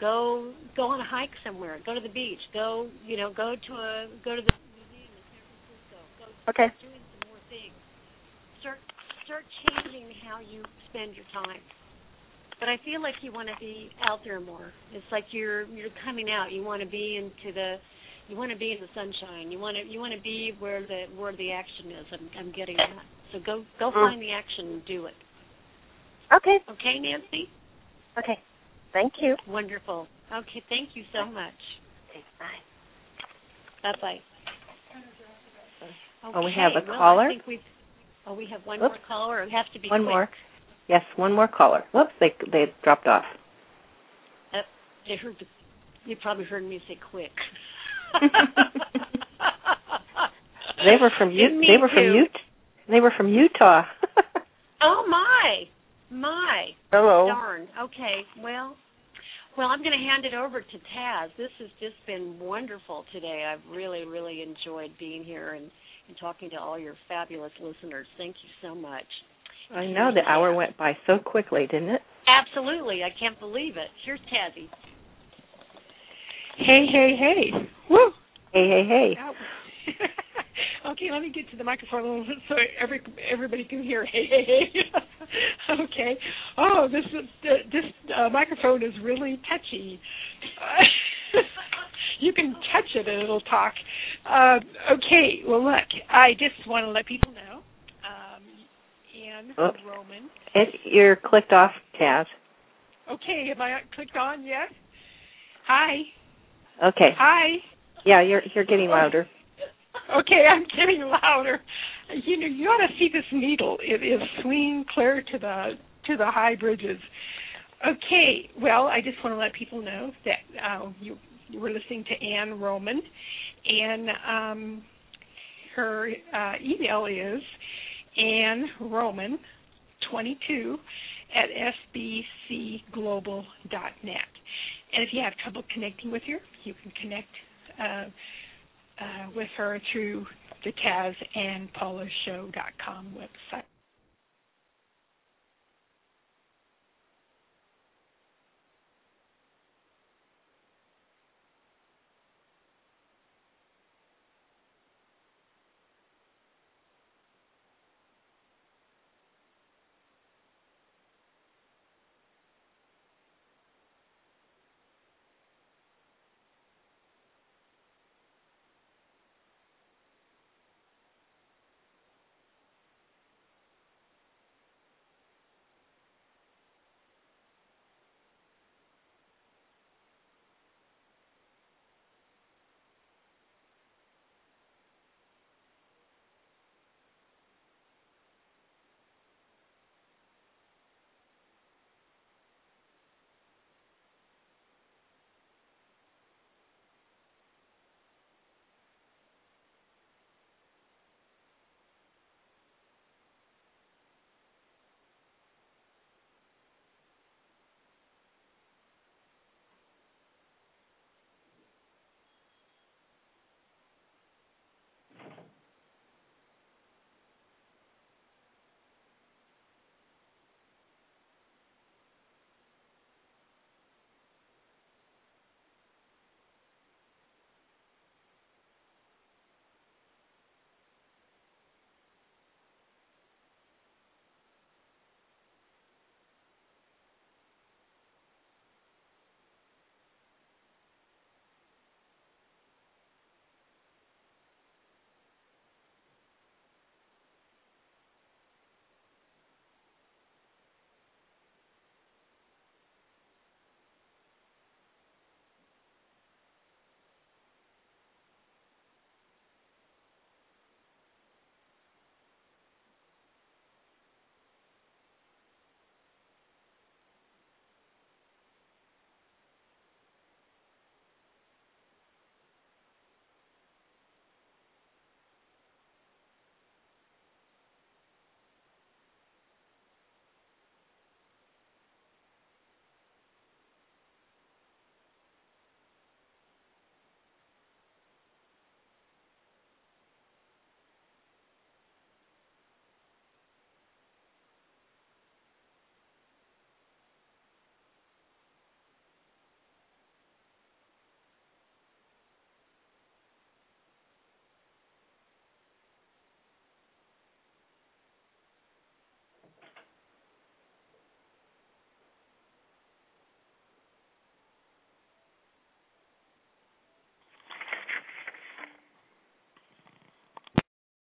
D: Go go on a hike somewhere. Go to the beach. Go, you know, go to a go to the museum in San Francisco. Go
O: Okay.
D: start doing some more things. Start start changing how you spend your time. But I feel like you want to be out there more. It's like you're you're coming out. You want to be into the you want to be in the sunshine. You want to you want to be where the where the action is. I'm I'm getting that. So go go
O: Mm.
D: find the action and do it.
O: okay?
D: Okay, Nancy?
O: Okay. Thank you.
D: Wonderful. Okay, thank you so much.
O: Okay, bye.
D: Bye bye.
C: Oh, we have a
D: well,
C: caller?
D: I think Oh, we have one
C: Whoops.
D: more caller. It has to be
C: one
D: quick.
C: more? Yes, one more caller. Whoops, they they dropped off.
D: Uh, they heard the, you probably heard me say quick.
C: They were from U- they were from. Utah. They were from Utah.
D: Oh my, my.
C: Hello.
D: Darn. Okay. Well, well, I'm going to hand it over to Taz. This has just been wonderful today. I've really, really enjoyed being here and, and talking to all your fabulous listeners. Thank you so much.
C: I know the hour went by so quickly, didn't it?
D: Absolutely. I can't believe it. Here's Tazzy.
B: Hey, hey, hey. Woo.
C: Hey, hey, hey.
B: okay, let me get to the microphone a little bit so every everybody can hear. Hey, hey, hey. okay. Oh, this is this uh, microphone is really touchy. you can touch it and it'll talk. Uh, okay. Well, look, I just want to let people know. Um, Ann
C: Oops.
B: Roman.
C: It, you're clicked off, Taz.
B: Okay, am I clicked on yet? Hi.
C: Okay.
B: Hi.
C: Yeah, you're you're getting louder.
B: Okay, I'm getting louder. You know, you ought to see this needle. It is swinging clear to the to the high bridges. Okay, well, I just want to let people know that uh, you you were listening to Ann Roman, and um, her uh, email is Ann Roman twenty two at sbcglobal.net. And if you have trouble connecting with her, you can connect uh, uh, with her through the Taz and Paula Show.com website.